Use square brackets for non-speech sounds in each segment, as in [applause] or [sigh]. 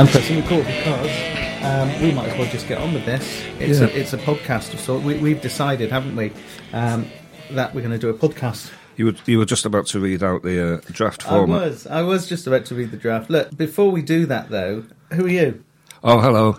I'm [laughs] pressing record because um, we might as well just get on with this. It's, Yeah. a, it's a podcast of sort. We, we've decided, haven't we, um, that we're going to do a podcast. You were, you were just about to read out the uh, draft I was. I was just about to read the draft. Look, before we do that, though, who are you? Oh, hello,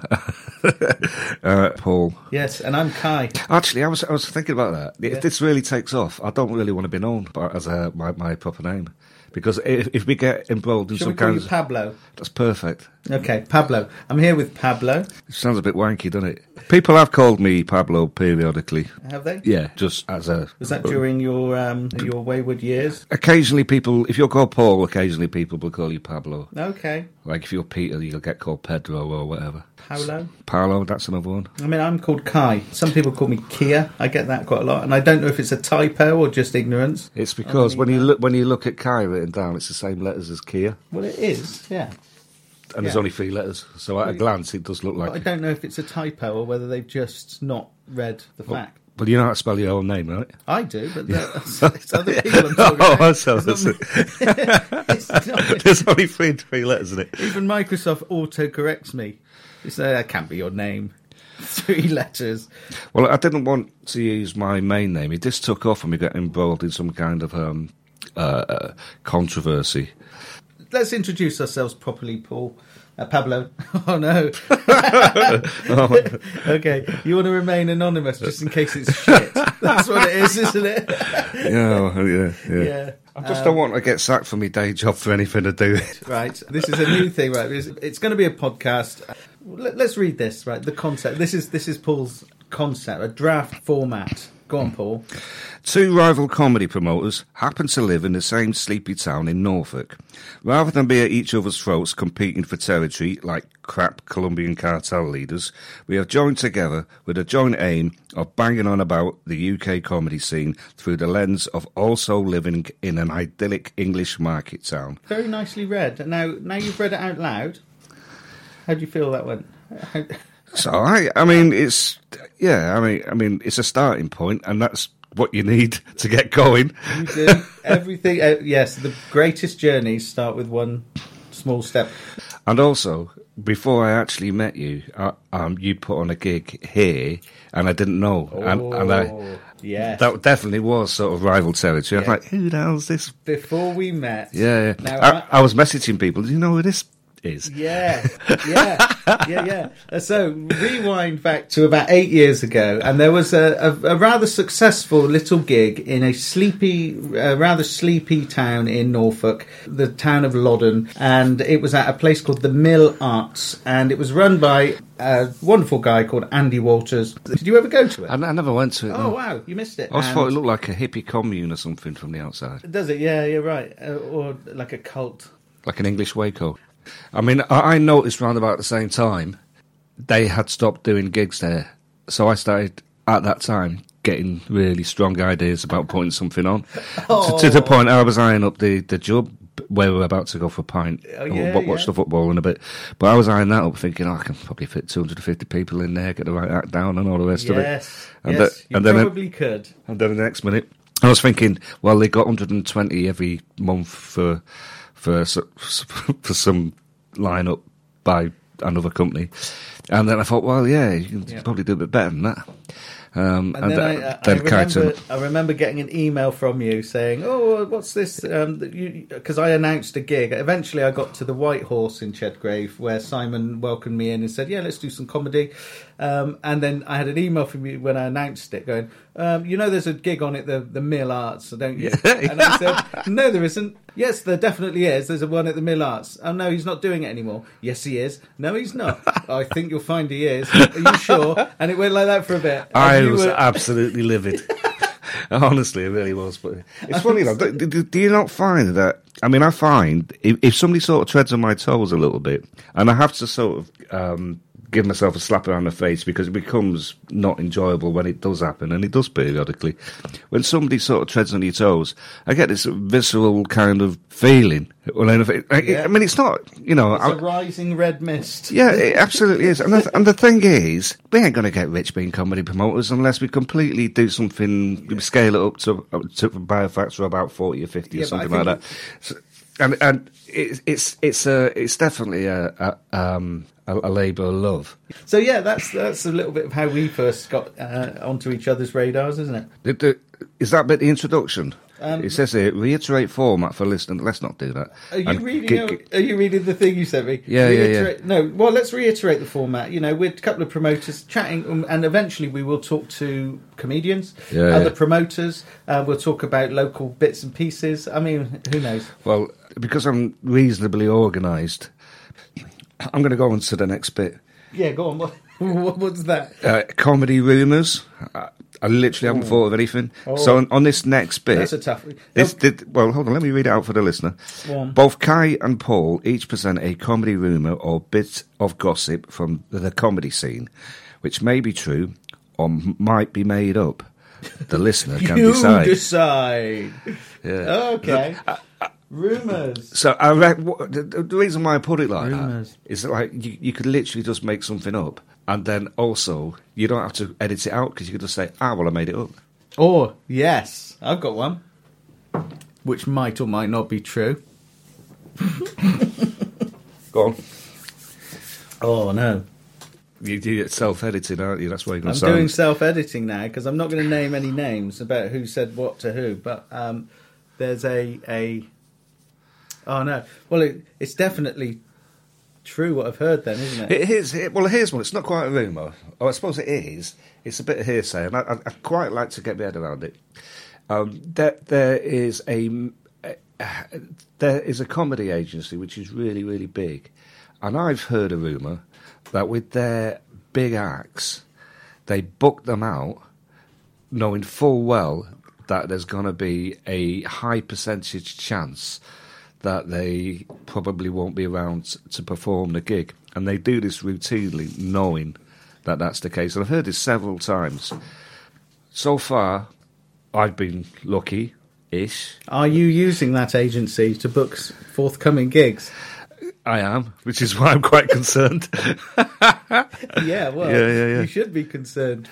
[laughs] uh, Paul. Yes, and I'm Kai. Actually, I was I was thinking about that. If Yeah. this really takes off, I don't really want to be known as a, my my proper name because if, if we get involved in Shall some we call kind you of Pablo? that's perfect. Okay, Pablo. I'm here with Pablo. It sounds a bit wanky, doesn't it? People have called me Pablo periodically. Have they? Yeah, just as a. Was that during your um, your wayward years? Occasionally, people, if you're called Paul, occasionally people will call you Pablo. Okay, Like if you're Peter, you'll get called Pedro or whatever. Paolo. Paolo, that's another one. I mean, I'm called Kai. Some people call me Kia. I get that quite a lot, and I don't know if it's a typo or just ignorance. It's because when you uh, look when you look at Kai written down, it's the same letters as Kia, Well, it is, yeah. and there's Yeah. only three letters. So at a glance, it does look But I like. don't know if it's a typo or whether they've just not read the fact. But you know how to spell your own name, right? I do, but that's, it's other people I'm [laughs] oh, talking oh, so It's that's not it. [laughs] It's not- [laughs] There's only three three letters in it. even Microsoft auto corrects me. Uh, that can't be your name. [laughs] Three letters. Well, I didn't want to use my main name. It just took off, and we got embroiled in some kind of um, uh, uh, controversy. Let's introduce ourselves properly, Paul. Uh, Pablo. [laughs] Oh no. [laughs] okay, you want to remain anonymous just in case it's shit. That's what it is, isn't it? Yeah, yeah, yeah. Yeah. I just don't want to get sacked from my day job for anything to do. It. right. This is a new thing, right? It's, it's going to be a podcast. Let, let's read this, right? The concept. This is this is Paul's concept, a draft format. Go on, Paul. Two rival comedy promoters happen to live in the same sleepy town in Norfolk. Rather than be at each other's throats competing for territory like crap Colombian cartel leaders, we have joined together with a joint aim of banging on about the UK comedy scene through the lens of also living in an idyllic English market town. Very nicely read. Now, now you've read it out loud. How do you feel that went? How- So I, I mean, it's yeah, I mean, I mean, it's a starting point, and that's what you need [laughs] to get going. You do everything. Uh, yes, the greatest journeys start with one small step. And also, before I actually met you, uh, um, you put on a gig here, and I didn't know, and, and I, Oh, yes. that definitely was sort of rival territory. I was like, "Who the hell's this?" Before we met. Yeah, yeah. Now, I, I was messaging people. Do you know who this is? Yeah, yeah, yeah, yeah. Uh, So rewind back to about eight years ago, and there was a, a, a rather successful little gig in a sleepy, uh, rather sleepy town in Norfolk, the town of Loddon, and it was at a place called the Mill Arts, and it was run by a wonderful guy called Andy Walters. Did you ever go to it? I, I never went to it. oh no. wow, you missed it. I And- thought it looked like a hippie commune or something from the outside, Does it? Yeah, you're right. Uh, or like a cult. like an English Waco. I mean, I, I noticed round about the same time they had stopped doing gigs there, so I started at that time getting really strong ideas about putting something on to, to the oh. point I was eyeing up the the job where we were about to go for a pint Oh, yeah, wa- watch yeah. the football in a bit. But I was eyeing that up, thinking oh, I can probably fit 250 people in there, get the right act down, and all the rest of it. Yes, And yes, the- you and then probably could. And then the next minute, I was thinking, well, they got 120 every month for for [laughs] for some lineup by another company, and then I thought, well, yeah, you can Yeah. probably do a bit better than that. Um, And, then, I, th- I, I, then Kai remember, I remember getting an email from you saying, "Oh, what's this?" Um, because I announced a gig. Eventually, I got to the White Horse in Chedgrave, where Simon welcomed me in and said, "Yeah, let's do some comedy." Um, and then I had an email from you when I announced it, going, um, "You know, there's a gig on it, the the Mill Arts, don't you?" [laughs] And I said, "No, there isn't." Yes, there definitely is. There's a one at the Mill Arts. Oh no, he's not doing it anymore. Yes, he is. No, he's not. [laughs] I think you'll find he is. Are you sure? And it went like that for a bit. I was were- absolutely livid. [laughs] Honestly, it really was. But it's funny though. Do, do- do you not find that? I mean, I find if, if somebody sort of treads on my toes a little bit, and I have to sort of um, give myself a slap around the face because it becomes not enjoyable when it does happen, and it does periodically. When somebody sort of treads on your toes, I get this visceral kind of feeling. Well, I, I, mean, it's not, you know. It's I- a rising red mist. yeah, it absolutely is. And the, and the thing is, we ain't going to get rich being comedy promoters unless we completely do something, we scale it up to, up to by a factor of about 40 or 50 Yeah, or something like that. So, and and it's, it's, it's, a, it's definitely a, a, um, a, a labour of love. So yeah, that's that's a little bit of how we first got uh, onto each other's radars, isn't it? The- the- Is that bit the introduction? Um, it says here, reiterate format for listening. Let's not do that. Are you And reading? out- gi- are you reading the thing you sent me? Yeah, yeah, yeah. No, well, let's reiterate the format. You know, we're a couple of promoters chatting, um, and eventually we will talk to comedians, Yeah, other yeah. promoters. Uh, we'll talk about local bits and pieces. I mean, who knows? Well, because I'm reasonably organised, I'm going to go on to the next bit. Yeah, go on. What, [laughs] that? uh, comedy rumours. I, I literally haven't thought of anything. So on, on this next bit, That's a tough. this Oh, did, well, hold on, let me read it out for the listener. Both Kai and Paul each present a comedy rumour or bit of gossip from the comedy scene, which may be true or m- might be made up. The listener can [laughs] you decide. decide. Yeah. Okay. Rumors. So I re- the, the reason why I put it like Rumours. that is that, like you, you could literally just make something up, and then also you don't have to edit it out because you could just say, "Ah, well, I made it up." Or yes, I've got one, which might or might not be true. [laughs] Go on. Oh no. You do it self-editing, aren't you? That's why you're going I'm to doing self-editing now because I'm not going to name any names about who said what to who. But um, there's a a. Oh no! Well, it, it's definitely true what I've heard. Then, isn't it? It is. It, well, here's one. It's not quite a rumour. Oh, I suppose it is. It's a bit of hearsay, and I, I, I'd quite like to get my head around it. Um, there, there is a there is a comedy agency which is really, really big, and I've heard a rumour that with their big acts, they book them out knowing full well that there's going to be a high percentage chance that they probably won't be around to perform the gig. And they do this routinely, knowing that that's the case. And I've heard this several times. So far, I've been lucky ish. Are you using that agency to book forthcoming gigs? I am, which is why I'm quite concerned. [laughs] Yeah, well, Yeah, yeah, yeah. you should be concerned.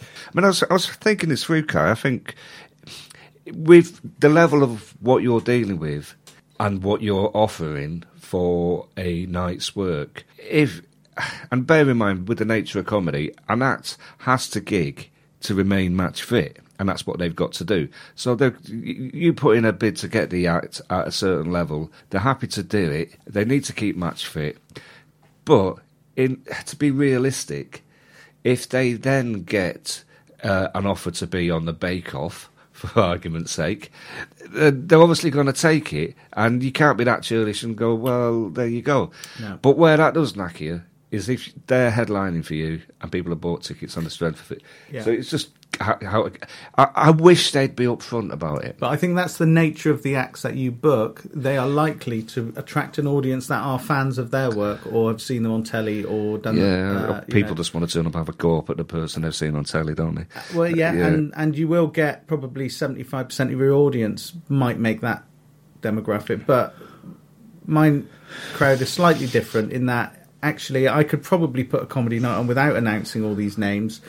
I mean, I was, I was thinking this through, Kai. I think with the level of what you're dealing with and what you're offering for a night's work, if and bear in mind with the nature of comedy, an act has to gig to remain match fit, and that's what they've got to do. So you put in a bid to get the act at a certain level. They're happy to do it. They need to keep match fit, but in to be realistic, if they then get uh, an offer to be on the Bake Off, for argument's sake, uh, they're obviously going to take it, and you can't be that churlish and go, well, there you go. No. But where that does knack you is if they're headlining for you and people have bought tickets on the strength of it. Yeah. So it's just how, how I, I wish they'd be upfront about it. But I think that's the nature of the acts that you book. They are likely to attract an audience that are fans of their work or have seen them on telly or done. Yeah, uh, people know. just want to turn up and have a go up at the person they've seen on telly, don't they? Well, yeah, Yeah. and and you will get probably seventy five percent of your audience might make that demographic, but my crowd is slightly different in that actually I could probably put a comedy night on without announcing all these names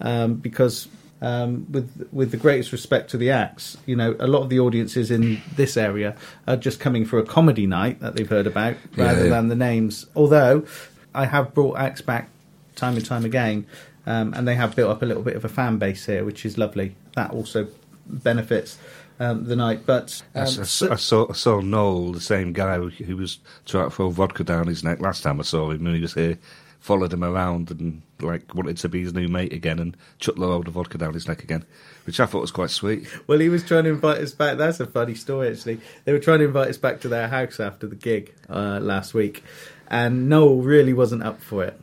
um, because. Um, with with the greatest respect to the acts, you know, a lot of the audiences in this area are just coming for a comedy night that they've heard about rather yeah. than the names. Although I have brought acts back time and time again, um, and they have built up a little bit of a fan base here, which is lovely. That also benefits um, the night. But um, I, I I saw, I saw Noel, the same guy who, who was trying to throw vodka down his neck last time I saw him, and he was here, followed him around and like wanted to be his new mate again, and chucked a load of vodka down his neck again, which I thought was quite sweet. well, he was trying to invite us back. That's a funny story, actually. They were trying to invite us back to their house after the gig uh, last week, and Noel really wasn't up for it.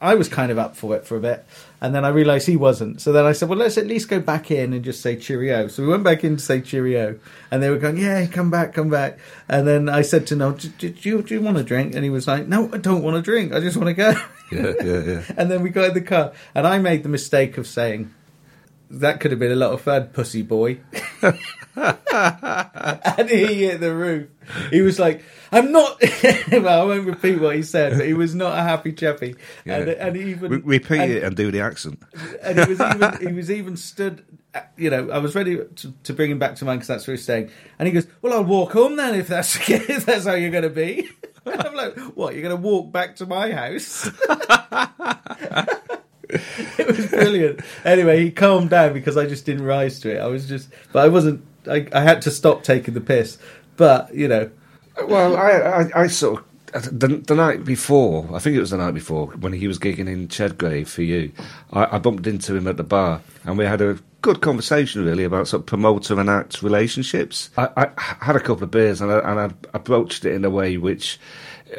I was kind of up for it for a bit, and then I realised he wasn't. So then I said, "Well, let's at least go back in and just say cheerio." So we went back in to say cheerio, and they were going, "Yeah, come back, come back." And then I said to Noel, "Do, do, do you, do you want a drink?" And he was like, "No, I don't want a drink. I just want to go." Yeah, yeah, yeah. [laughs] and then we got in the car, and I made the mistake of saying, "That could have been a lot of fun, pussy boy." [laughs] [laughs] and he hit the roof. He was like, "I'm not." [laughs] well, I won't repeat what he said, but he was not a happy chappy. Yeah. And, and even Re- Repeat and- it and do the accent. and he was even he was even stood. You know, I was ready to, to bring him back to mine because that's what he's saying. And he goes, "Well, I'll walk home then if that's [laughs] if that's how you're going to be." And I'm like, "What? You're going to walk back to my house?" it was brilliant. Anyway, he calmed down because I just didn't rise to it. I was just, but I wasn't. I, I had to stop taking the piss. But you know, Well, I, I, I sort of the, the night before, I think it was the night before when he was gigging in Chedgrave for you. I, I bumped into him at the bar, and we had a good conversation really about sort of promoter and act relationships. I, I had a couple of beers, and I, and I approached it in a way which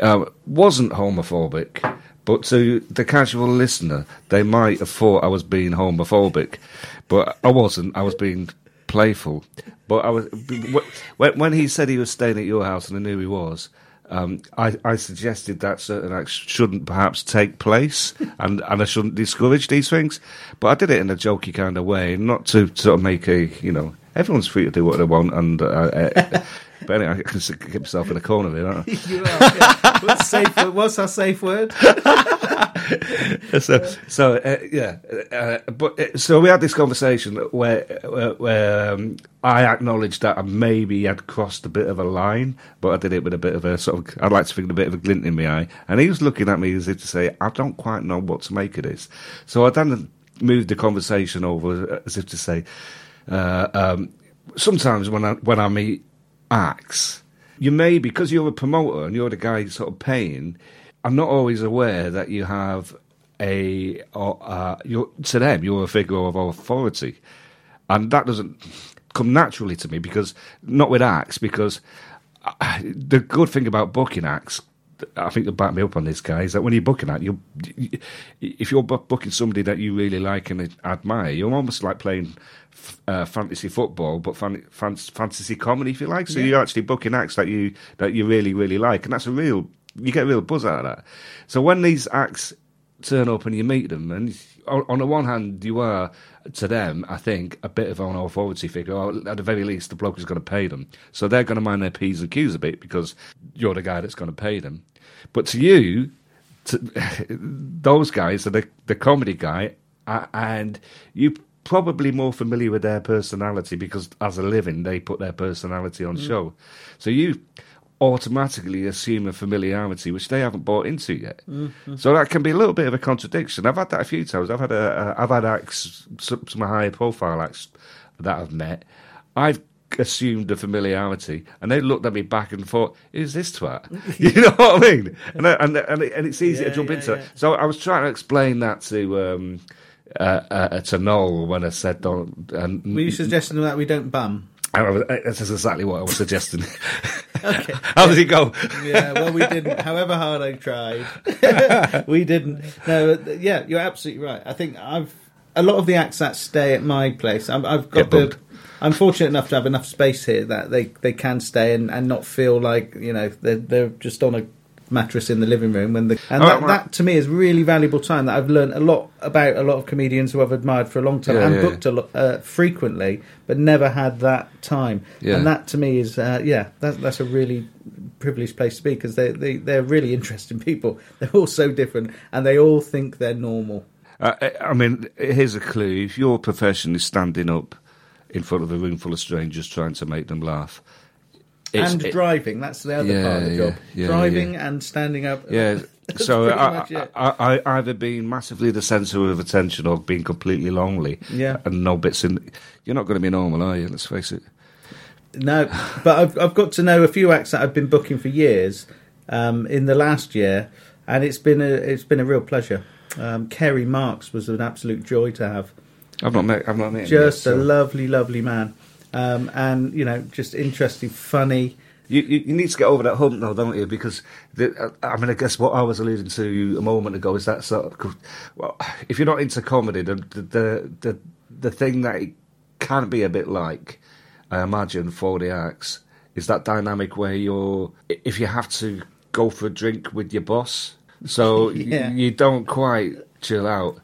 uh, wasn't homophobic. But to the casual listener, they might have thought I was being homophobic, but I wasn't. I was being playful. But I was when when he said he was staying at your house and I knew he was. Um, I, I suggested that certain acts shouldn't perhaps take place [laughs] and, and I shouldn't discourage these things, but I did it in a jokey kind of way, not to sort of make a you know everyone's free to do what they want and uh, uh, [laughs] but anyway I can keep myself in a corner here. [laughs] You are. Yeah. What's, safe, what's our safe word? [laughs] so, so uh, yeah, uh, but uh, so we had this conversation where where, where um, I acknowledged that I maybe had crossed a bit of a line, but I did it with a bit of a sort of I'd like to think a bit of a glint in my eye, and he was looking at me as if to say, "I don't quite know what to make of this." So I then moved the conversation over as if to say, uh, um, sometimes when I when I meet acts, you may because you're a promoter and you're the guy sort of paying. I'm not always aware that you have a or, uh, you're, to them you're a figure of authority, and that doesn't come naturally to me because not with acts because uh, the good thing about booking acts. I think they'll back me up on this, guy. Is that when you're booking act, you if you're booking somebody that you really like and admire, you're almost like playing f- uh, fantasy football, but fan- fan- fantasy comedy, if you like. So you're actually booking acts that you that you really really like, and that's a real you get a real buzz out of that. So when these acts turn up and you meet them, and on, on the one hand you are to them, I think, a bit of an authority figure, or at the very least, the bloke is going to pay them, so they're going to mind their p's and q's a bit because you're the guy that's going to pay them. But to you, to, [laughs] those guys are the the comedy guy, and you probably more familiar with their personality because as a living they put their personality on mm. show. So you automatically assume a familiarity which they haven't bought into yet. So that can be a little bit of a contradiction. I've had that a few times. I've had a, a I've had acts some, some higher profile acts that I've met. I've assumed a familiarity, and they looked at me back and thought, "Is this twat?" [laughs] you know what I mean? And I- and and, and it's easy Yeah, to jump yeah, into yeah. it. So I was trying to explain that to. Um, uh, uh, to Noel when I said don't, and Were you suggesting that we don't bum? I that's exactly what I was suggesting. [laughs] Okay. [laughs] How did it go? yeah, well, we didn't. However hard I tried, [laughs] we didn't. No, yeah, you're absolutely right. I think I've a lot of the acts that stay at my place. I'm, I've got the. I'm fortunate enough to have enough space here that they, they can stay and, and not feel like you know they're they're just on a mattress in the living room when the and Oh, that, right. that to me is really valuable time that I've learned a lot about a lot of comedians who I've admired for a long time Yeah, and yeah, booked a lot uh, frequently but never had that time Yeah. and that to me is uh, yeah that, that's a really privileged place to be because they, they they're really [laughs] interesting people they're all so different and they all think they're normal Uh, I mean, here's a clue. If your profession is standing up in front of a room full of strangers trying to make them laugh, it's- and it- driving that's the other Yeah, part of the job yeah, driving yeah. and standing up Yeah. [laughs] So I, I, I, either being massively the centre of attention or being completely lonely. Yeah. And no bits in. You're not going to be normal, are you? Let's face it. No, but I've I've got to know a few acts that I've been booking for years um, in the last year, and it's been a it's been a real pleasure. Um, Kerry Marks was an absolute joy to have. I've not met. I've not met. him Just yet, a so- lovely, lovely man, um, and you know, just interesting, funny. you, you, you need to get over that hump, though, don't you? Because the, I mean, I guess what I was alluding to you a moment ago is that sort of well, if you're not into comedy, the the the the thing that it can be a bit like, I imagine, for the acts is that dynamic where you're if you have to go for a drink with your boss, so [laughs] Yeah. you, you don't quite chill out.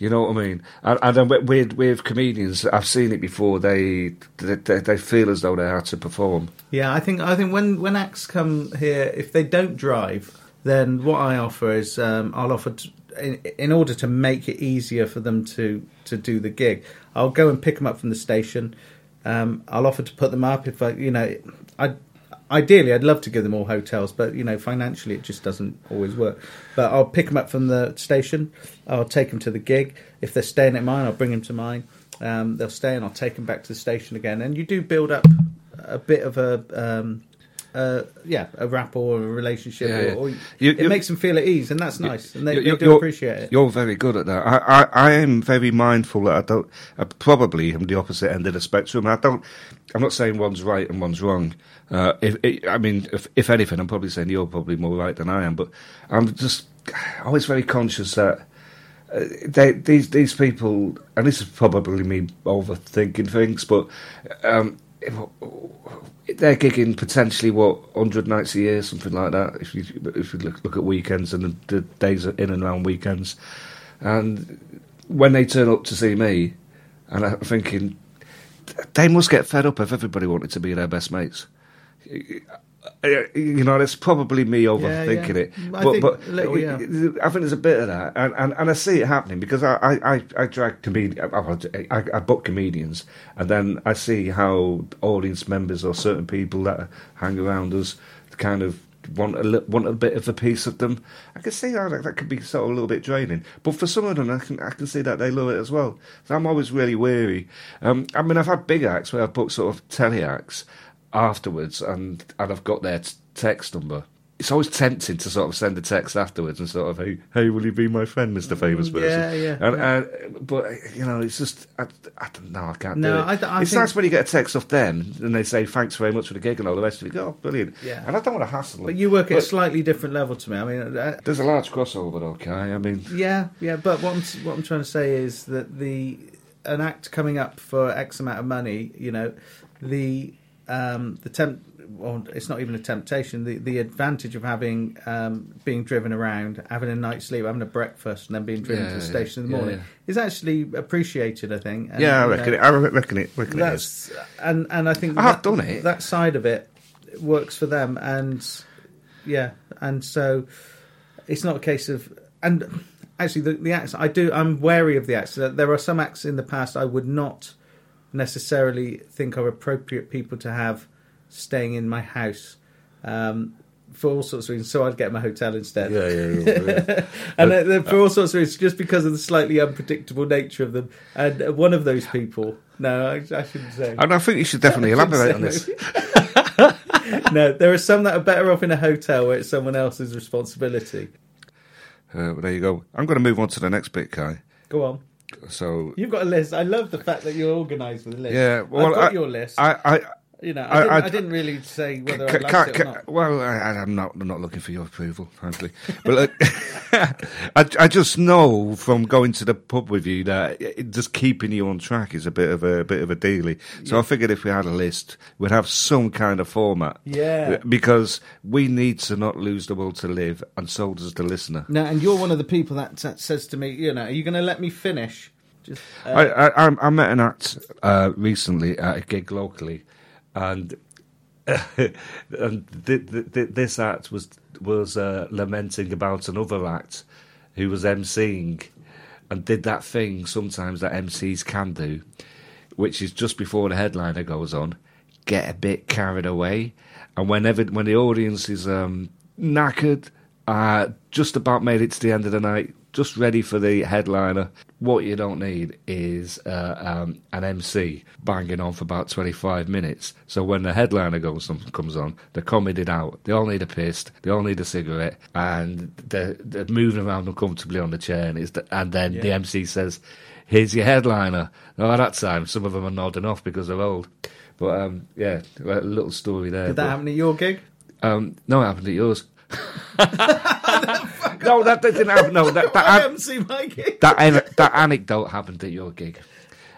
You know what I mean? And, and with, with comedians, I've seen it before. They they, they feel as though they have to perform. Yeah, I think I think when when acts come here, if they don't drive, then what I offer is um, I'll offer in, in order to make it easier for them to to do the gig. I'll go and pick them up from the station. Um, I'll offer to put them up if I, you know, I ideally I'd love to give them all hotels, but you know financially it just doesn't always work. But I'll pick them up from the station. I'll take them to the gig. If they're staying at mine, I'll bring them to mine. Um, they'll stay and I'll take them back to the station again. And you do build up a bit of a um, uh, yeah a rapport or a relationship, Yeah, yeah. or You- it you- makes them feel at ease, and that's nice, and they, You- they do appreciate it. You're very good at that. I, I, I am very mindful that I don't. I probably am the opposite end of the spectrum. I don't. I'm not saying one's right and one's wrong. Uh, if, I mean, if, if anything, I'm probably saying you're probably more right than I am. But I'm just always very conscious that uh, they, these these people, and this is probably me overthinking things, but um, they're gigging potentially what hundred nights a year, something like that. If you if you look, look at weekends and the, the days in and around weekends, and when they turn up to see me, and I'm thinking they must get fed up if everybody wanted to be their best mates. Uh, You know, it's probably me overthinking yeah. it. I but think but little, yeah. I think there's a bit of that, and, and, and I see it happening because I I, I, drag comedians, I, I book comedians, and then I see how audience members or certain people that hang around us kind of want a li- want a bit of a piece of them. I can see how that, that could be sort of a little bit draining, but for some of them, I can I can see that they love it as well. So I'm always really wary. Um, I mean, I've had big acts where I've booked sort of telly acts afterwards, and and I've got their t- text number. It's always tempting to sort of send a text afterwards and sort of, hey, hey, will you be my friend, Mister Famous Mm, Person? yeah, yeah, And, yeah. uh, but you know, it's just I, I don't know. I can't No, do it. I th- I it's think- nice when you get a text off them and they say thanks very much for the gig and all the rest of it. Oh, brilliant. Yeah. And I don't want to hassle them. But you work at a slightly different level to me. I mean, uh, There's a large crossover, Kai. I mean, Yeah, yeah, but what I'm, what I'm trying to say is that the an act coming up for X amount of money, you know, the um, the temp, well, it's not even a temptation. The the advantage of having um, being driven around, having a night's sleep, having a breakfast, and then being driven Yeah, to the yeah, station in the morning yeah. is actually appreciated. I think. And, yeah, I you reckon know, it. I reckon it. Reckon it is. and and I think I have that- done it. That side of it works for them, and yeah, and so it's not a case of and actually the, the acts I do. I'm wary of the acts. There are some acts in the past I would not necessarily think are appropriate people to have staying in my house. Um, for all sorts of reasons, so I'd get my hotel instead. Yeah, yeah, yeah. [laughs] and uh, for all sorts of reasons, just because of the slightly unpredictable nature of them. And uh, one of those people, no, I, I shouldn't say. and I think you should definitely elaborate on this. [laughs] no, there are some that are better off in a hotel where it's someone else's responsibility. Uh, but there you go. I'm going to move on to the next bit, Kai. Go on. So, You've got a list. I love the fact that you're organised with a list. yeah, well, I've got I, your list. I, I, you know, I- I, didn't, I- I, didn't really say whether I liked it or not. well, I, I'm not. I'm not looking for your approval, frankly. But look, [laughs] I, I just know from going to the pub with you that it, just keeping you on track is a bit of a, bit of a dealy. So I figured if we had a list, we'd have some kind of format. Yeah. Because we need to not lose the will to live, and so does the listener. No, and you're one of the people that, that says to me, you know, are you going to let me finish? Just, uh, I, I, I- I met an act uh, recently at a gig locally, and [laughs] and th- th- th- this act was was uh, lamenting about another act who was emceeing and did that thing sometimes that MCs can do, which is just before the headliner goes on, get a bit carried away, and whenever when the audience is um, knackered, uh, just about made it to the end of the night, just ready for the headliner. What you don't need is uh, um, an MC banging on for about 25 minutes. So when the headliner goes comes on, they're comedied out. They all need a piss, they all need a cigarette, and they're, they're moving around uncomfortably on the chair. And, it's the, and then the MC says, Here's your headliner. Oh, that time, some of them are nodding off because they're old. But um, yeah, a little story there. Did that But- happen at your gig? um, no, it happened at yours. [laughs] [laughs] no, that, didn't happen. No, that that, [laughs] I an- MC my gig. that, an- that anecdote happened at your gig.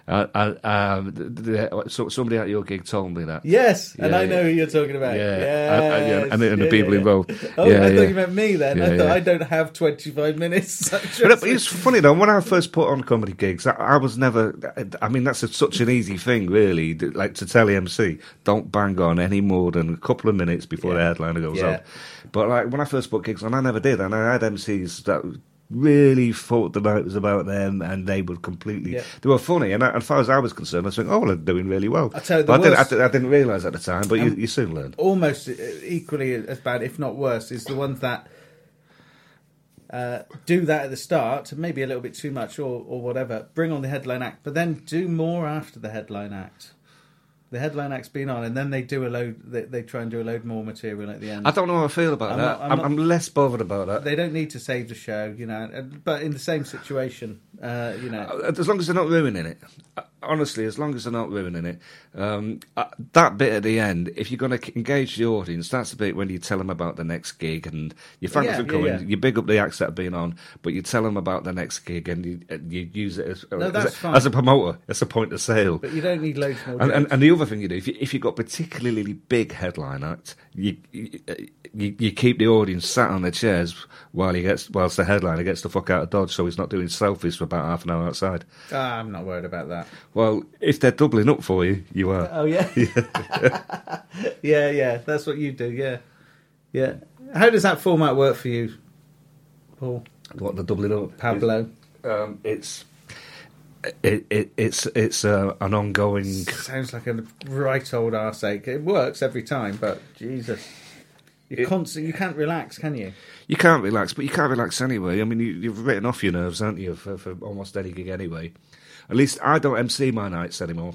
Uh, uh, um, the, the, so somebody at your gig told me that. Yes, and Yeah, I know who you're talking about. Yeah, Yes, and- and- and the- and the yeah, people yeah. involved. [laughs] Oh, Yeah, I thought you meant me then. I Yeah, thought yeah. I don't have 25 minutes. [laughs] But it's funny though. When I first put on comedy gigs, I, I was never. I mean, that's a, such an easy thing, really. Like to tell the MC, don't bang on any more than a couple of minutes before the headliner goes Yeah. on. But like when I first booked gigs and I never did, and I had MCs that really thought the night was about them, and they were completely. Yeah. They were funny, and I, as far as I was concerned, I was thinking, oh, well, they're doing really well. I tell you, I, didn't, I, didn't- I didn't realise at the time, but you, Um, you soon learn. almost equally as bad, if not worse, is the ones that uh, do that at the start, maybe a little bit too much or, or whatever, bring on the headline act, but then do more after the headline act. The headline act's been on, and then they do a load. They, they try and do a load more material at the end. I don't know how I feel about I'm that. not- I'm I'm, not- I'm less bothered about that. they don't need to save the show, you know. But in the same situation, uh, you know, As long as they're not ruining it. Uh, Honestly, as long as they're not ruining it. Um, uh, that bit at the end, if you're going to engage the audience, that's the bit when you tell them about the next gig and you thank Yeah, them for yeah, coming. yeah. You big up the acts that have been on, but you tell them about the next gig and you, uh, you use it as, No, as, a, as a promoter. It's a point of sale. but you don't need loads more. And, and, and the other thing you do, if you if you've got particularly big headline act, you, you you you keep the audience sat on their chairs while he gets whilst the headliner gets the fuck out of dodge, so he's not doing selfies for about half an hour outside. Ah, I'm not worried about that. Well, if they're doubling up for you, you are. Oh yeah, [laughs] [laughs] yeah, yeah. That's what you do. Yeah, yeah. How does that format work for you, Paul What the doubling up, Pablo? Um, it's it, it it's it's uh, an ongoing. Sounds like a right old arse ache. It works every time, but Jesus, you constant. You can't relax, can you? You can't relax, but you can't relax anyway. I mean, you, you've written off your nerves, haven't you, for, for almost any gig anyway. At least I don't MC my nights anymore,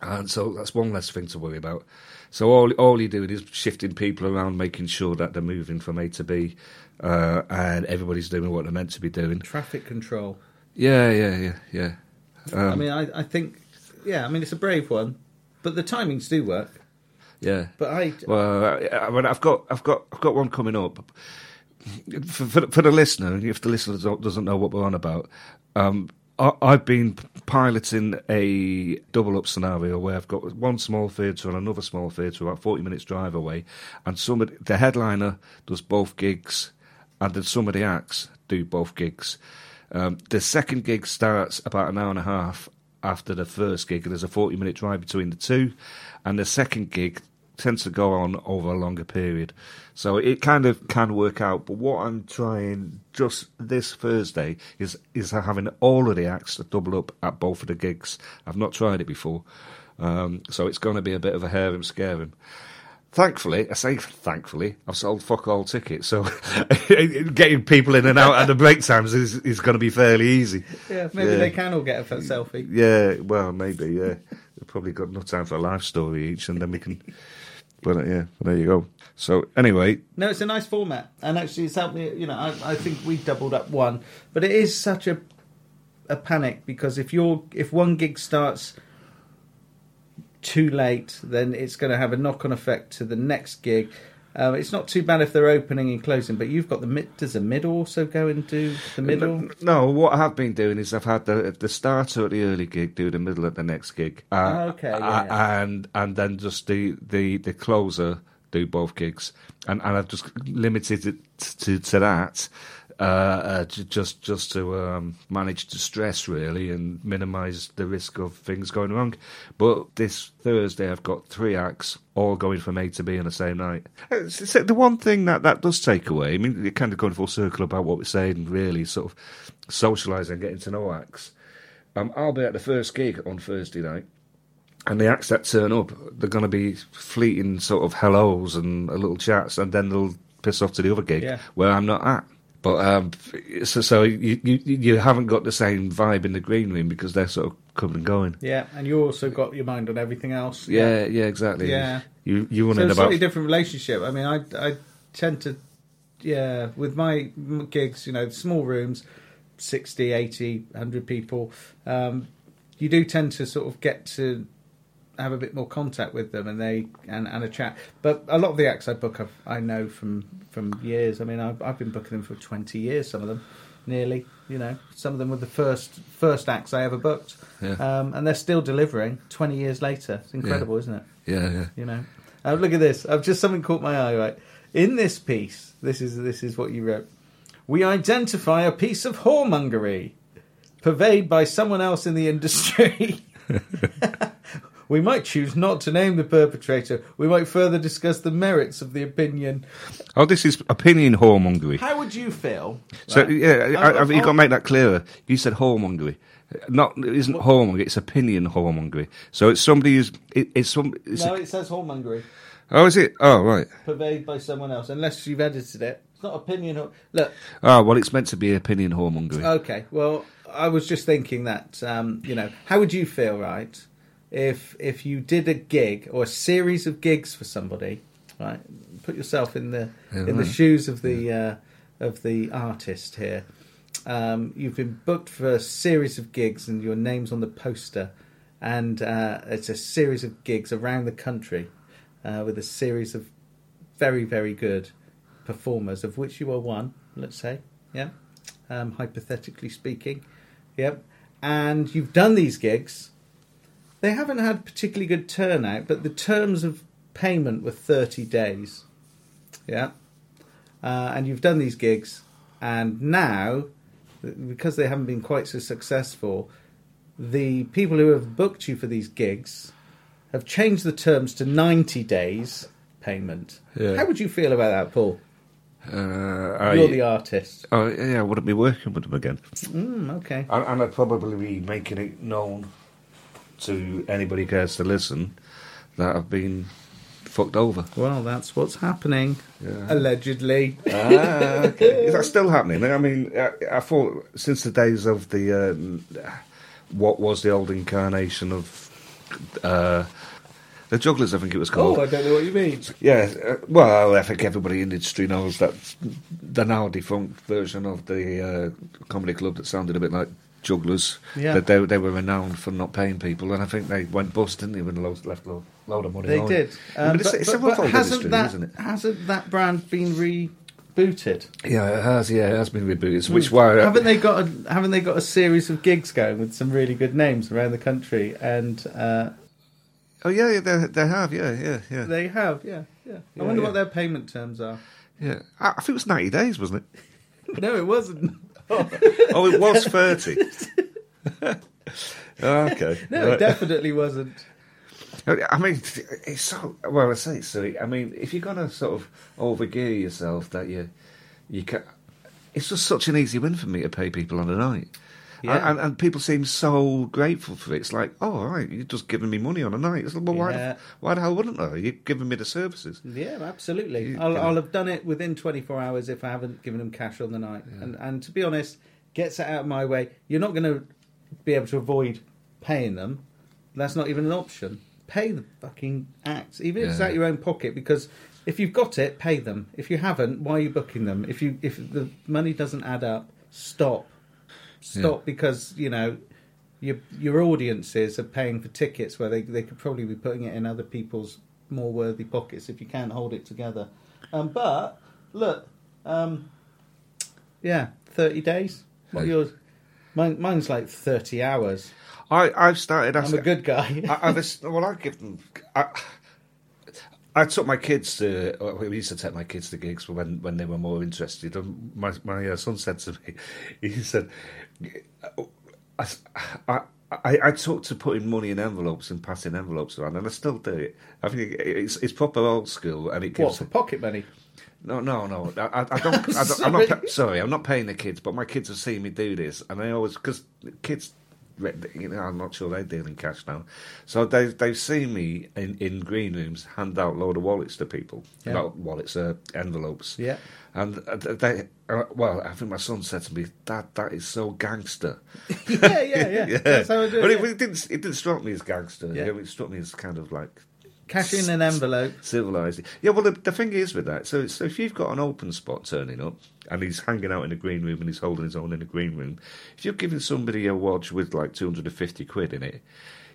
and so that's one less thing to worry about. So all all you're doing is shifting people around, making sure that they're moving from A to B, uh, and everybody's doing what they're meant to be doing. Traffic control. Yeah, yeah, yeah, yeah. Um, I mean, I, I think, yeah. I mean, it's a brave one, but the timings do work. yeah. But I, Well, I, I mean, I've got, I've got, I've got one coming up. For, for, for the listener, if the listener doesn't know what we're on about, um, I, I've been piloting a double up scenario where I've got one small theatre and another small theatre about forty minutes drive away, and somebody, the headliner does both gigs, and then some of the acts do both gigs. Um, the second gig starts about an hour and a half after the first gig, and there's a 40 minute drive between the two. And the second gig tends to go on over a longer period. So it kind of can work out. But what I'm trying just this Thursday is is having all of the acts to double up at both of the gigs. I've not tried it before. Um, so it's going to be a bit of a hair and scare him. Thankfully, I say thankfully, I've sold fuck all tickets, so [laughs] getting people in and out at the break times is, is going to be fairly easy. yeah, maybe Yeah. they can all get a selfie. Yeah, well, maybe, yeah. We've probably got enough time for a life story each, and then we can. [laughs] But yeah, there you go. So anyway, No, it's a nice format, and actually, it's helped me. You know, I, I think we doubled up one, but it is such a a panic because if you're if one gig starts too late, then it's going to have a knock on effect to the next gig. Um, it's not too bad if they're opening and closing, but you've got the mid. Does the middle also go and do the middle? no, what I have been doing is I've had the the starter at the early gig do the middle at the next gig, uh, Oh, okay, yeah, uh, yeah. and and then just the the the closer do both gigs, and and I've just limited it to to that. Uh, uh, ju- just just to um, manage the stress really and minimise the risk of things going wrong. But this Thursday I've got three acts all going from A to B on the same night. Uh, It's, it's the one thing that that does take away. I mean, you're kind of going full circle about what we're saying, really, sort of socialising, getting to know acts. Um, I'll be at the first gig on Thursday night. And the acts that turn up, they're going to be fleeting sort of hellos and a little chats, and then they'll piss off to the other gig Yeah. where I'm not at. But um, so, so you, you you haven't got the same vibe in the green room because they're sort of coming and going. Yeah, and you also got your mind on everything else. Yeah, yeah, exactly. Yeah. You you So it's a about slightly different relationship. I mean, I I tend to, yeah, with my gigs, you know, small rooms, 60, 80, 100 people, um, you do tend to sort of get to have a bit more contact with them and they and, and a chat. But a lot of the acts I book, I've, I know from from years. I mean, I've, I've been booking them for 20 years, some of them, nearly. You know, some of them were the first first acts I ever booked. Yeah. Um, and they're still delivering 20 years later. It's incredible, isn't it? yeah, yeah. you know. Uh, look at this. I've just something caught my eye. Right in this piece, this is this is what you wrote. We identify a piece of whoremongery purveyed by someone else in the industry. [laughs] [laughs] we might choose not to name the perpetrator. We might further discuss the merits of the opinion. Oh, this is opinion whoremongery. How would you feel? So right? yeah, I, I've- I, you got to make that clearer. You said whoremongery. Not it isn't whoremongery. It's opinion whoremongery. So it's somebody who's it, it's some. It's no, it says whoremongery oh, is it? Oh, right. purveyed by someone else, unless you've edited it. It's not opinion. Look, Oh, well, it's meant to be opinion whoremongery. Okay, well, I was just thinking that um, you know, how would you feel, right, if if you did a gig or a series of gigs for somebody, right? Put yourself in the Yeah, in the shoes of the uh, of the artist here. Um, you've been booked for a series of gigs, and your name's on the poster, and uh, it's a series of gigs around the country uh, with a series of very very good performers, of which you are one. Let's say, yeah um, hypothetically speaking. Yep. And you've done these gigs. They haven't had particularly good turnout, but the terms of payment were 30 days. Yeah. Uh, and you've done these gigs, and now, because they haven't been quite so successful, the people who have booked you for these gigs have changed the terms to 90 days payment. Yeah. How would you feel about that, Paul? Uh, I, You're the artist. oh, yeah, I wouldn't be working with them again. Mm, okay. And, and I'd probably be making it known to anybody who cares to listen that I've been fucked over. Well, that's what's happening. Yeah. Allegedly. ah, okay. Is that still happening? I mean, I, I thought since the days of the uh, what was the old incarnation of uh, the jugglers, I think it was called. Oh, I don't know what you mean. Yeah, uh, well, I think everybody in the industry knows that the now defunct version of the uh, comedy club that sounded a bit like Jugglers. Yeah. That they, they were renowned for not paying people, and I think they went bust, didn't they? When loads left a load of money. They on. did. Um, but it's, but it's but- a rough but old hasn't that, isn't it? Hasn't that brand been rebooted? Yeah, it has. Yeah, it has been rebooted. Which why haven't they got a, haven't they got a series of gigs going with some really good names around the country? And uh, Oh yeah, yeah, they, they have. Yeah, yeah, yeah. they have, yeah, yeah. Yeah, I wonder yeah. what their payment terms are. yeah. I, I think it was ninety days, wasn't it? [laughs] No, it wasn't. Oh, it was thirty. [laughs] Ah, okay. No, it definitely wasn't. I mean, it's so well. I say it's silly. I mean, if you're gonna sort of overgear yourself, that you you can. It's just such an easy win for me to pay people on a night, Yeah. and, and people seem so grateful for it. It's like, oh, all right, you're just giving me money on a night. It's like, well, why, Yeah. the, why the hell wouldn't I? You're giving me the services. Yeah, absolutely. You- I'll, you know. I'll have done it within 24 hours if I haven't given them cash on the night. And and to be honest, gets it out of my way. You're not going to be able to avoid paying them. That's not even an option. Pay the fucking acts, even if it's Yeah. out your own pocket, because if you've got it, pay them. If you haven't, why are you booking them? If you if the money doesn't add up, stop. Stop because you know your your audiences are paying for tickets where they they could probably be putting it in other people's more worthy pockets if you can't hold it together. Um, but look, um, yeah, thirty days. What Yeah. yours? Mine, mine's like thirty hours. I I've started. Asking, I'm a good guy. I, I, well, I give them. I, I took my kids to. well, We used to take my kids to gigs when when they were more interested. And my my uh, son said to me, [laughs] he said, I, I, I, I took to putting money in envelopes and passing envelopes around, and I still do it. I think it's it's proper old school, and it what gives. for pocket money? No, no, no. I, I don't. I don't I'm not. [laughs] Sorry, I'm not paying the kids, but my kids have seen me do this, and they always because kids you know, I'm not sure they deal in cash now. So they've they've seen me in, in green rooms hand out load of wallets to people, Yeah. not wallets, uh, envelopes. Yeah. And they, uh, well, I think my son said to me, "Dad, that is so gangster." [laughs] yeah, yeah, [laughs] yeah. That's how I do but it. it, yeah. it didn't. It didn't strike me as gangster. Yeah. It struck me as kind of like Cash in an envelope. civilized. Yeah, well, the, the thing is with that, so, so if you've got an open spot turning up and he's hanging out in the green room and he's holding his own in the green room, if you're giving somebody a watch with like 250 quid in it,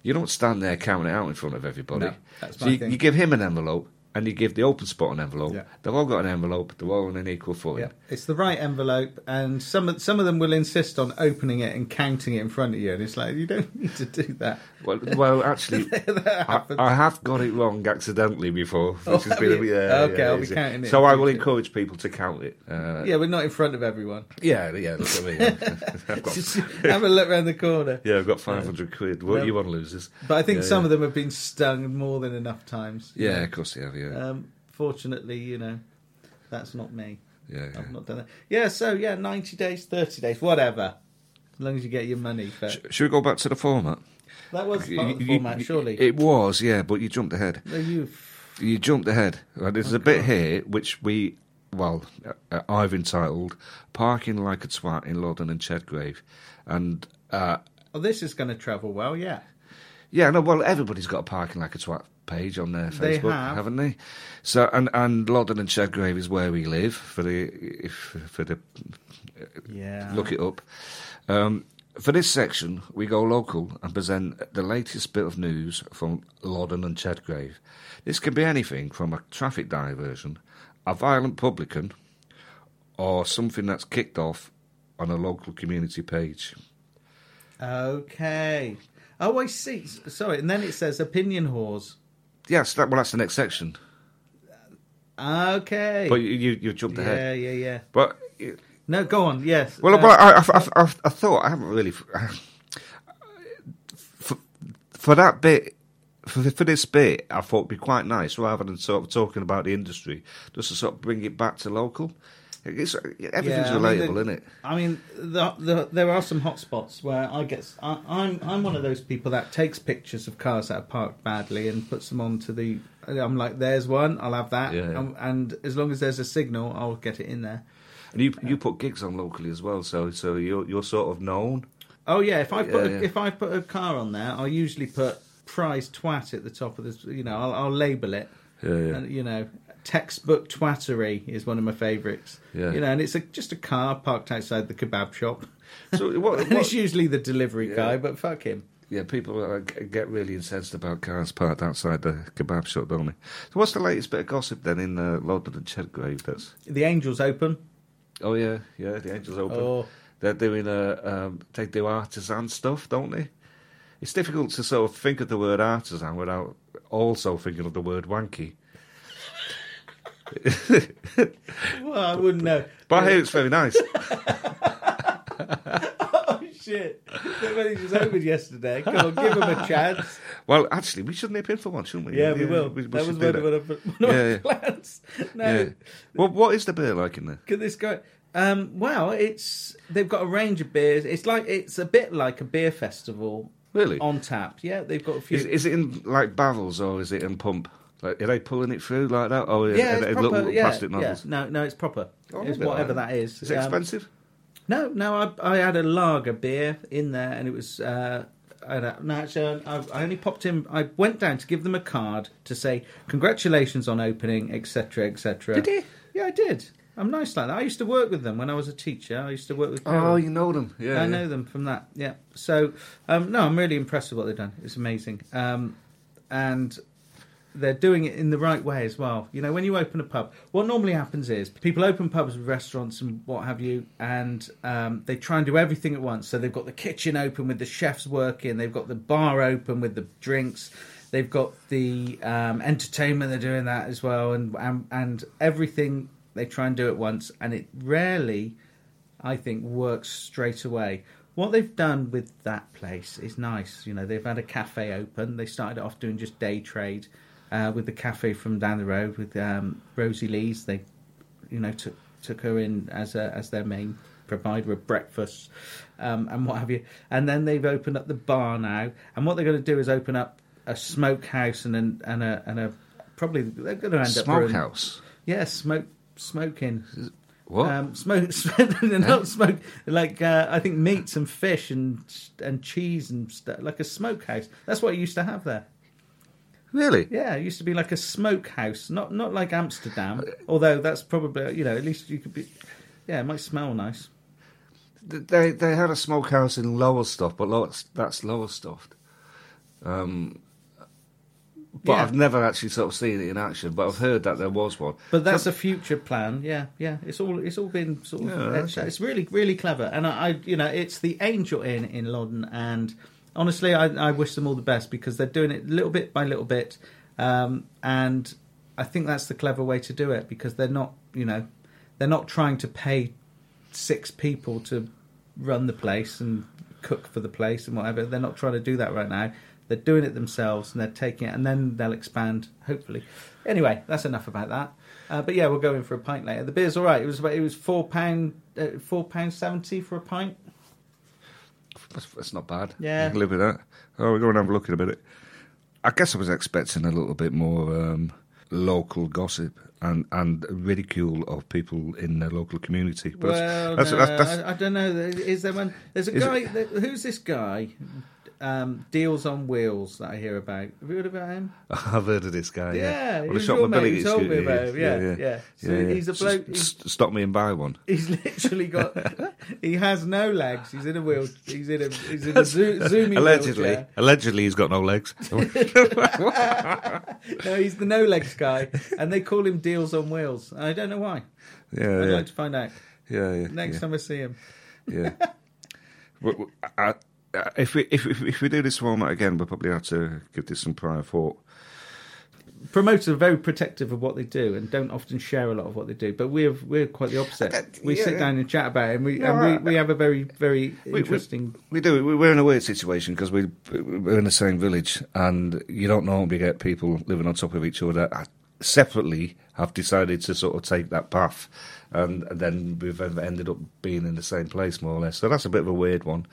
you don't stand there counting it out in front of everybody. No, that's so you, you give him an envelope and you give the open spot an envelope. Yeah. They've all got an envelope, they're all on an equal footing. Yeah, it's the right envelope, and some of, some of them will insist on opening it and counting it in front of you, and it's like you don't [laughs] need to do that. Well, well, [laughs] actually, I. I have got it wrong accidentally before. [laughs] Which Oh, has been a yeah, Okay, yeah, I'll be easy. counting it So I will encourage people to count it. Uh, yeah, we're not in front of everyone. yeah, yeah. Look at me. I've got, Just have a look around the corner. yeah, I've got five hundred quid. What No. you want, losers? But I think some of them have been stung more than enough times. Yeah, of course they have. Yeah, Um, fortunately, you know, that's not me. yeah. yeah. I've not done that. Yeah, so yeah, ninety days, thirty days, whatever. As long as you get your money. Sh- Should we go back to the format? That was part of the You- you- format, surely. It was, yeah, but you jumped ahead. No, you. You jumped ahead. Right, there's a bit here which we, well, uh, I've entitled "Parking Like a Twat in Loddon and Chedgrave," and uh, Oh, this is going to travel well. Yeah. Yeah, no, well, everybody's got a parking like a twat page on their They Facebook, have. haven't they? So, and and Loddon and Chedgrave is where we live for the if for the Yeah. look it up. Um, for this section, we go local and present the latest bit of news from Loddon and Chedgrave. This can be anything from a traffic diversion, a violent publican, or something that's kicked off on a local community page. Okay. Oh, I see. Sorry, and then it says opinion whores. Yes, that, well, that's the next section. Okay. But you you, you jumped ahead. yeah, yeah. Yeah. But No, go on. Yes. well, Uh, I, I, I, I, thought I haven't really for, [laughs] for that bit for for this bit. I thought it'd be quite nice rather than sort of talking about the industry, just to sort of bring it back to local. It's, uh, everything's Yeah, I mean, relatable, the- isn't it? I mean, the, the, there are some hot spots where I guess I, I'm I'm one of those people that takes pictures of cars that are parked badly and puts them onto the. I'm like, there's one. I'll have that. Yeah, yeah. And as long as there's a signal, I'll get it in there. And you you uh, put gigs on locally as well, so so you're you're sort of known. Oh yeah, if I put a, if I put a car on there, I'll usually put prize twat at the top of this. You know, I'll, I'll label it. Yeah, yeah. And you know, textbook twattery is one of my favourites. Yeah. You know, and it's a, just a car parked outside the kebab shop. So what, [laughs] and it's usually the delivery Yeah. guy, but fuck him. yeah, people uh, get really incensed about cars parked outside the kebab shop, don't they? So what's the latest bit of gossip then in uh, Loddon and Chedgrave? That's The Angels open. oh yeah, yeah, the Angels Open. Oh, They're doing uh, um, they do artisan stuff, don't they? It's difficult to sort of think of the word artisan without also thinking of the word wanky. [laughs] well, I wouldn't know. But I hear it's very nice. [laughs] oh shit! Only just opened yesterday. Come on, give them a chance. well, actually, we should nip in for one, shouldn't we? Yeah, we will. we that was one of one of one Yeah, our yeah. plans. No, Yeah. Well, what is the beer like in there? Can this go? Um, well, it's they've got a range of beers. It's like it's a bit like a beer festival Really? on tap. Yeah, they've got a few. Is, is it in like barrels or is it in pump? Like, are they pulling it through like that? Or yeah, are it's proper. little yeah, plastic yeah. No, no, it's proper. Oh, it's whatever like that is. Is it Um, expensive? No, no, I, I had a lager beer in there, and it was. Uh, I a, no, actually, I, I only popped in. I went down to give them a card to say congratulations on opening, etc., etc. Did you? Yeah, I did. I'm nice like that. I used to work with them when I was a teacher. I used to work with. Oh, you know them. Yeah, I yeah. know them from that. Yeah. So um, no, I'm really impressed with what they've done. It's amazing, um, and they're doing it in the right way as well. You know, when you open a pub, what normally happens is people open pubs, with restaurants, and what have you, and um, they try and do everything at once. So they've got the kitchen open with the chefs working, they've got the bar open with the drinks. They've got the um, entertainment; they're doing that as well, and, and and everything they try and do at once, and it rarely I think works straight away. What they've done with that place is nice. You know, they've had a cafe open. They started off doing just day trade uh, with the cafe from down the road with um, Rosie Lee's. They, you know, took took her in as a, as their main provider of breakfast um, and what have you. And then they've opened up the bar now, and what they're going to do is open up a smokehouse and an, and a and a probably they're going to end up brewing- Smokehouse. Yeah, smoke smoking. What? Um, smoke, [laughs] not smoke like uh, I think meats and fish and and cheese and stuff like a smokehouse. That's what it used to have there. Really? Yeah, it used to be like a smokehouse, not not like Amsterdam. Although that's probably you know at least you could be. Yeah, it might smell nice. They they had a smokehouse in Lowestoft, but Lower, that's Lowestoft. Um, but Yeah. I've never actually sort of seen it in action. But I've heard that there was one. But that's a future plan. Yeah, yeah. It's all it's all been sort of. Yeah, etched okay. It's really really clever, and I, I you know it's the Angel Inn in Loddon, and honestly, I, I wish them all the best because they're doing it little bit by little bit, um, and I think that's the clever way to do it because they're not you know they're not trying to pay six people to run the place and cook for the place and whatever. They're not trying to do that right now. They're doing it themselves and they're taking it, and then they'll expand. Hopefully, anyway, that's enough about that. Uh, but yeah, we'll go in for a pint later. The beer's all right. It was about, it was four pound uh, four pound seventy for a pint. That's, that's not bad. Yeah. You can live with that. Oh, we're going to have a look in a minute. I guess I was expecting a little bit more um, local gossip and, and ridicule of people in the local community. But well, that's, no, that's, that's, I, I don't know. Is there one? There's a guy. that- who's this guy? Um, deals on wheels that I hear about. Have you heard about him? [laughs] I've heard of this guy. Yeah, Yeah, he Well, was shot mate, he told me about him, yeah, yeah. So he's a bloke- s- stop me and buy one. [laughs] He's literally got. [laughs] he has no legs. He's in a wheel. He's in a. He's in a zo- zoomy Allegedly, wheelchair. allegedly, he's got no legs. No, he's the no legs guy, and they call him Deals on Wheels. I don't know why. yeah, I'd yeah, like to find out yeah, yeah. next yeah. time I see him. Yeah. [laughs] I- I- if we if, if if we do this format again, we'll probably have to give this some prior thought. Promoters are very protective of what they do and don't often share a lot of what they do. But we're we're quite the opposite. Uh, We yeah, sit down and chat about it, and we No, and we, we have a very very we- interesting. We do. we- We're in a weird situation because we we're in the same village, and you don't normally get people living on top of each other. Separately, have decided to sort of take that path, and, then we've ev- ended up being in the same place more or less. So that's a bit of a weird one.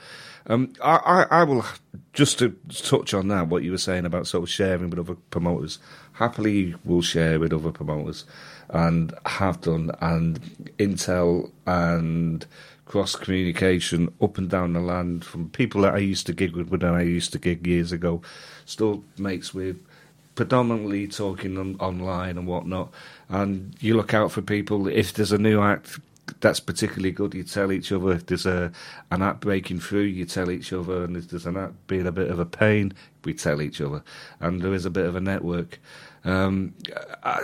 Um, I, I, I will just to touch on that what you were saying about sort of sharing with other promoters. Happily, will share with other promoters, and have done, and Intel and cross communication up and down the land from people that I used to gig with when I used to gig years ago, still mates with, predominantly talking on, online and whatnot. And you look out for people if there's a new act that's particularly good, you tell each other. If there's a an act breaking through, you tell each other. And if there's an act being a bit of a pain, we tell each other. And there is a bit of a network. Um, I,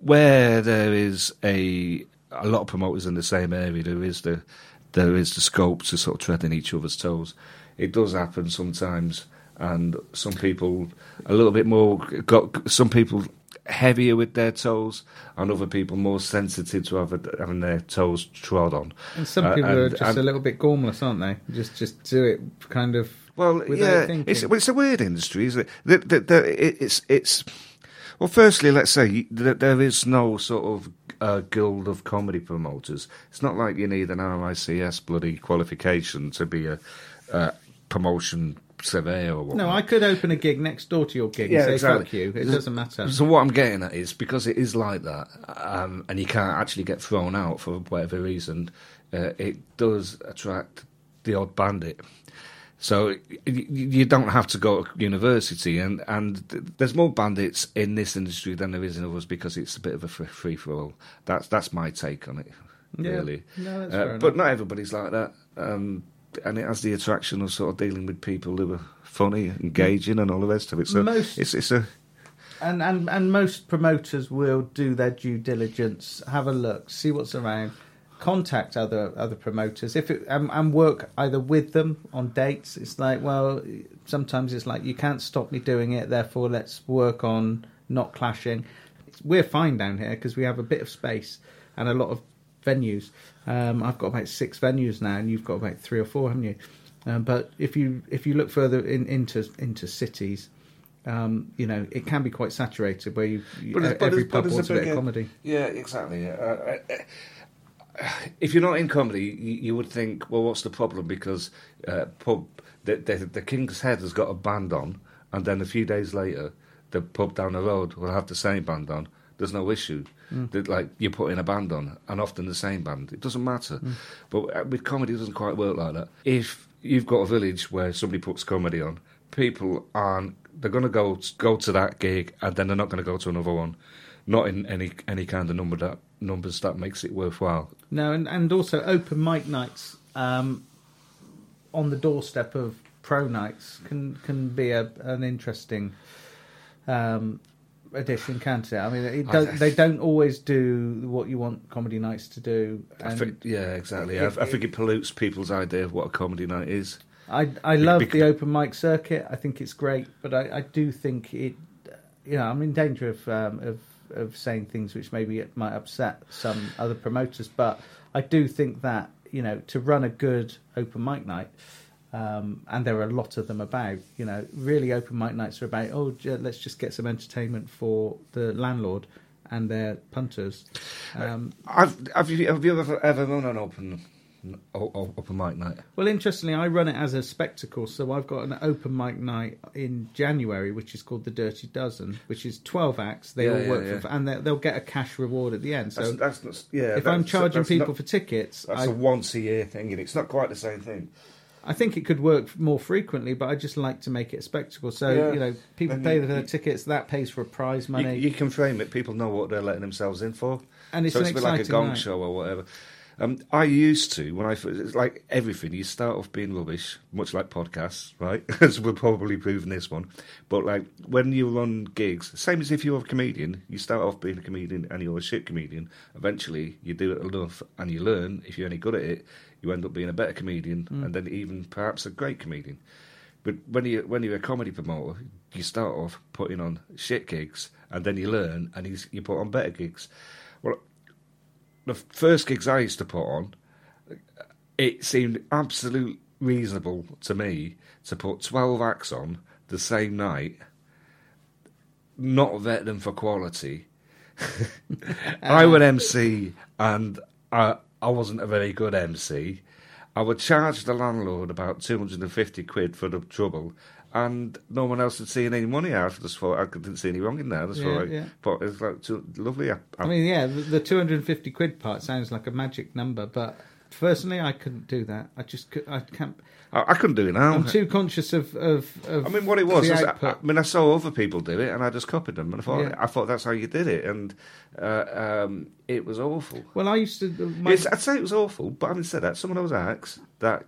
where there is a a lot of promoters in the same area, there is the there is the scope to sort of tread in each other's toes. It does happen sometimes, and some people a little bit more got some people heavier with their toes, and other people more sensitive to have, having their toes trod on. And some Uh, people are just and- a little bit gormless, aren't they? Just just do it kind of. Well, yeah, it's, well, it's a weird industry, isn't it? The, the, the, it's it's. Well, firstly, let's say that there is no sort of uh, guild of comedy promoters. It's not like you need an RICS bloody qualification to be a uh, promotion surveyor or. No, I could open a gig next door to your gig Yeah, and say exactly. fuck you. It doesn't matter. So what I'm getting at is because it is like that, um, and you can't actually get thrown out for whatever reason, uh, it does attract the odd bandit. So you don't have to go to university, and and there's more bandits in this industry than there is in others because it's a bit of a free for all. That's that's my take on it, Yeah. really. No, that's Uh, but not everybody's like that, um, and it has the attraction of sort of dealing with people who are funny, engaging, and all the rest of it. So Most- it's it's a And and and most promoters will do their due diligence, have a look, see what's around, contact other other promoters if it and, and work either with them on dates. It's like well, sometimes it's like you can't stop me doing it, therefore let's work on not clashing. We're fine down here because we have a bit of space and a lot of venues. Um, I've got about six venues now, and you've got about three or four, haven't you? Um, but if you if you look further in, into into cities, um, you know it can be quite saturated where you, you But every but pub a wants a bit of comedy. Yeah, exactly. yeah. Uh, uh, if you're not in comedy, you, you would think, well, what's the problem? Because uh, pub, the, the, the King's Head has got a band on, and then a few days later, the pub down the road will have the same band on. There's no issue. That, like you're putting a band on, and often the same band. It doesn't matter. But uh, with comedy, it doesn't quite work like that. If you've got a village where somebody puts comedy on, people aren't. They're going to go go to that gig, and then they're not going to go to another one. Not in any any kind of number that numbers that makes it worthwhile. No, and, and also open mic nights um, on the doorstep of pro nights can can be a, an interesting um, addition, can't it? I mean, it I- they don't always do what you want comedy nights to do. I think, yeah, exactly. it- I, I think it pollutes people's idea of what a comedy night is. I I love Bec- the open mic circuit. I think it's great, but I, I do think it. You know, I'm in danger of um, of of saying things which maybe it might upset some other promoters, but I do think that you know to run a good open mic night. Um, and there are a lot of them about. You know, really open mic nights are about. Oh, j- let's just get some entertainment for the landlord and their punters. Um, I've, have you have you ever ever run an open open mic night? Well, interestingly, I run it as a spectacle. So I've got an open mic night in January, which is called the Dirty Dozen, which is twelve acts. They Yeah, all yeah, work yeah. for, and they- they'll get a cash reward at the end. So That's, that's, not- yeah. if I'm charging people not- for tickets, that's I, a once a year thing, and it's not quite the same thing. I think it could work more frequently. But I just like to make it a spectacle. So Yeah. you know, people Then pay you- for their you- tickets. That pays for a prize money, you can frame it. People know what they're letting themselves in for. and it's so it's a bit like a gong night. show or whatever. Um, I used to when I it's like everything. You start off being rubbish, much like podcasts, right? [laughs] As we're probably proving this one. But like when you run gigs, same as if you're a comedian, you start off being a comedian and you're a shit comedian. Eventually, you do it enough and you learn. If you're any good at it, you end up being a better comedian, hmm. and then even perhaps a great comedian. But when you when you're a comedy promoter, you start off putting on shit gigs, and then you learn, and you, you put on better gigs. Well, the first gigs I used to put on, it seemed absolute reasonable to me to put twelve acts on the same night, not vet them for quality. [laughs] [laughs] I would uh-huh. MC, and I I wasn't a very good MC. I would charge the landlord about two hundred and fifty quid for the trouble, and no one else had seen any money out. I just thought I didn't see any wrong in that. That's Yeah, right. yeah. But it's like too, lovely. I, I mean, yeah, the, the 250 quid part sounds like a magic number, but personally, I couldn't do that. I just could, I can't. I, I couldn't do it now. I'm too conscious of of. of I mean, what it was, was I. I mean, I saw other people do it, and I just copied them, and I thought, Yeah. I thought that's how you did it, and uh, um, it was awful. well, I used to. My, It's, I'd say it was awful, but having said that, someone else acts that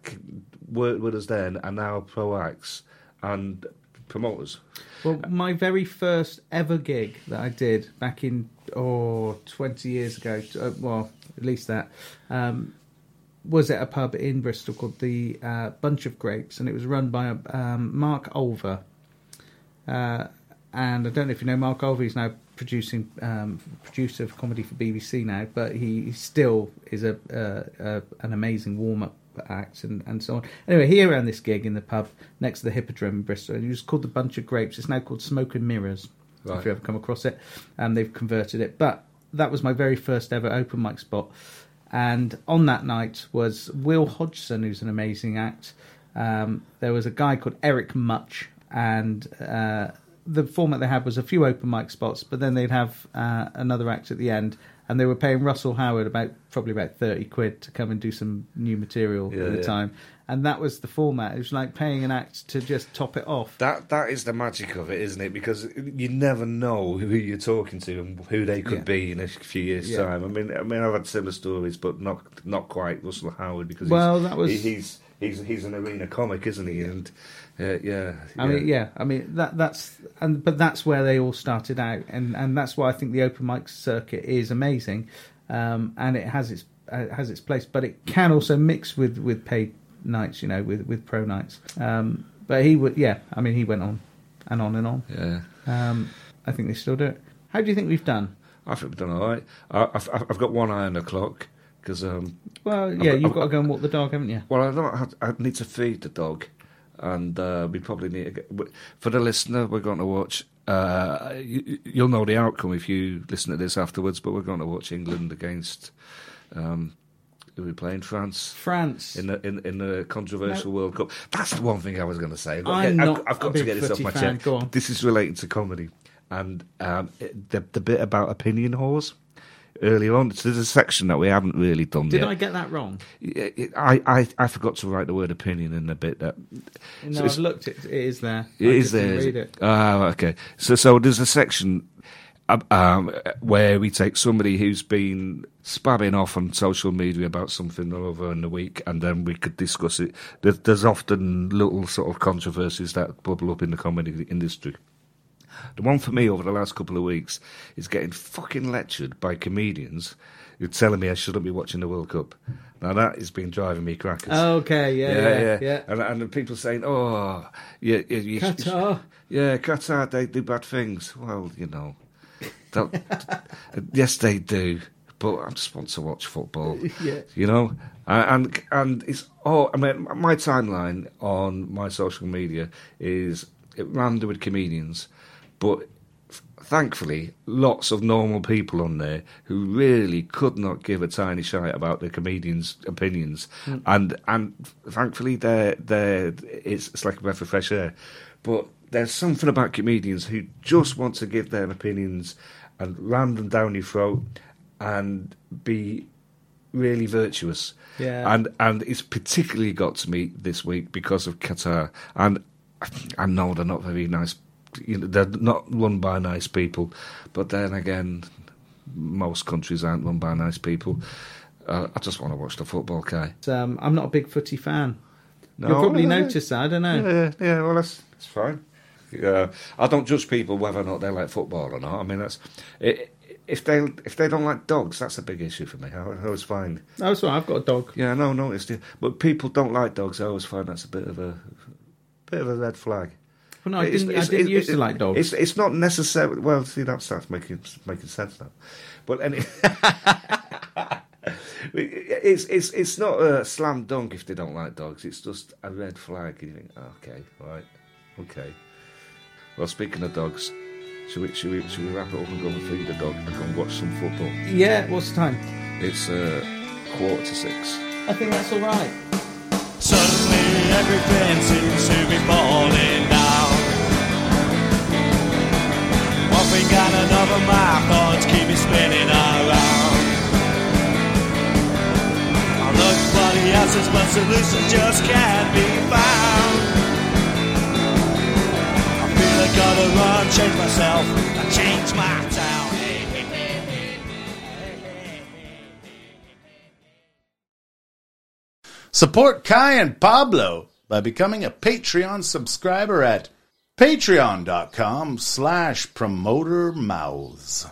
worked with us then are now pro acts and promoters. well, my very first ever gig that I did back in oh 20 years ago. Uh, well, at least that. Um, was at a pub in Bristol called the uh, Bunch of Grapes, and it was run by um, Mark Olver. Uh, and I don't know if you know Mark Olver. He's now producing um, producer of comedy for BBC now, but he, still is a, uh, uh, an amazing warm up act and, and so on. Anyway, he ran this gig in the pub next to the Hippodrome in Bristol, and it was called the Bunch of Grapes. It's now called Smoke and Mirrors. Right. If you ever come across it, and they've converted it. But that was my very first ever open mic spot. And on that night was Will Hodgson, who's an amazing act. Um, there was a guy called Eric Much, and uh, the format they had was a few open mic spots, but then they'd have uh, another act at the end, and they were paying Russell Howard about probably about thirty quid to come and do some new material Yeah, at the yeah. time, and that was the format. It was like paying an act to just top it off. That that is the magic of it, isn't it? Because you never know who you're talking to and who they could Yeah. be in a few years' time. I mean, I mean, I've had similar stories, but not not quite Russell Howard because Well, he's, that was- he- he's he's he's an arena comic, isn't he? And uh, yeah, I mean, yeah, I mean that that's and but that's where they all started out, and and that's why I think the open mic circuit is amazing, um, and it has its uh, has its place, but it can also mix with with paid nights, you know, with with pro nights. Um, but he would, yeah, I mean, he went on and on and on. yeah. Um, I think they still do it. How do you think we've done? I think we've done all right. I, I've, I've got one eye on the clock because um, Well, yeah, got- you've I've got to go and walk the dog, haven't you? Well, I don't. Have, I need to feed the dog, and uh, we probably need to get. For the listener, we're going to watch. Uh, you, you'll know the outcome if you listen to this afterwards. But we're going to watch England against um, Who we playing? France. France. In the in, in the controversial World Cup. That's the one thing I was going to say. I've got, I'm I've- not I've got a to get this off my fan. chest. This is related to comedy, and um, it- the the bit about opinion whores earlier on. So there's a section that we haven't really done Did yet. I get that wrong? I, I I forgot to write the word opinion in the bit that No, So I've looked. It, it is there. it I is there. Read it? Ah, okay. So, so there's a section um, um, where we take somebody who's been spabbing off on social media about something or other in the week, and then we could discuss it. There's often little sort of controversies that bubble up in the comedy industry. The one for me over the last couple of weeks is getting fucking lectured by comedians who are telling me I shouldn't be watching the World Cup. Now that has been driving me crackers. Okay. Yeah. Yeah. Yeah. And, and the people saying, "Oh, you, you, you, Qatar. yeah, Qatar, they do bad things." Well, you know, [laughs] yes, they do. But I just want to watch football. [laughs] Yeah. You know, and and it's oh, I mean, my timeline on my social media is it rammed with comedians, but thankfully, lots of normal people on there who really could not give a tiny shite about the comedians' opinions, hmm. and and thankfully, they're they're it's, it's like a breath of fresh air. But there's something about comedians who just want to give their opinions and ram them down your throat and be really virtuous. Yeah. And and it's particularly got to me this week because of Qatar. And [sighs] I know they're not very nice. You know, they're not run by nice people. But then again, most countries aren't run by nice people. Uh, I just want to watch the football, Kai. Um, I'm not a big footy fan. No, You'll probably yeah, notice that. I don't know. Yeah, yeah. Well, that's that's fine. Yeah, I don't judge people whether or not they like football or not. I mean, that's i if they if they don't like dogs, that's a big issue for me. I, I always find. That's right. I've got a dog. Yeah, no, noticed it. But people don't like dogs. I always find that's a bit of a bit of a red flag. Well, no, I It's- didn't. I it's- didn't it- used it- to like dogs. It's it's not necessarily. Well, see, that starts making making sense now. But any, [laughs] it's it's it's not a slam dunk if they don't like dogs. It's just a red flag. You think, okay, right, okay. Well, speaking of dogs, should we should we should we wrap it up and go and feed the dog and go and watch some football? yeah. What's the time? It's uh, quarter to six. I think that's all right. Suddenly everything seems to be falling thing and another, my thoughts keep me spinning around. I look for the answers, but solutions just can't be found. I feel I gotta run, change myself, and change my town. Support Kai and Pablo by becoming a Patreon subscriber at patreon.com slash promoter mouths.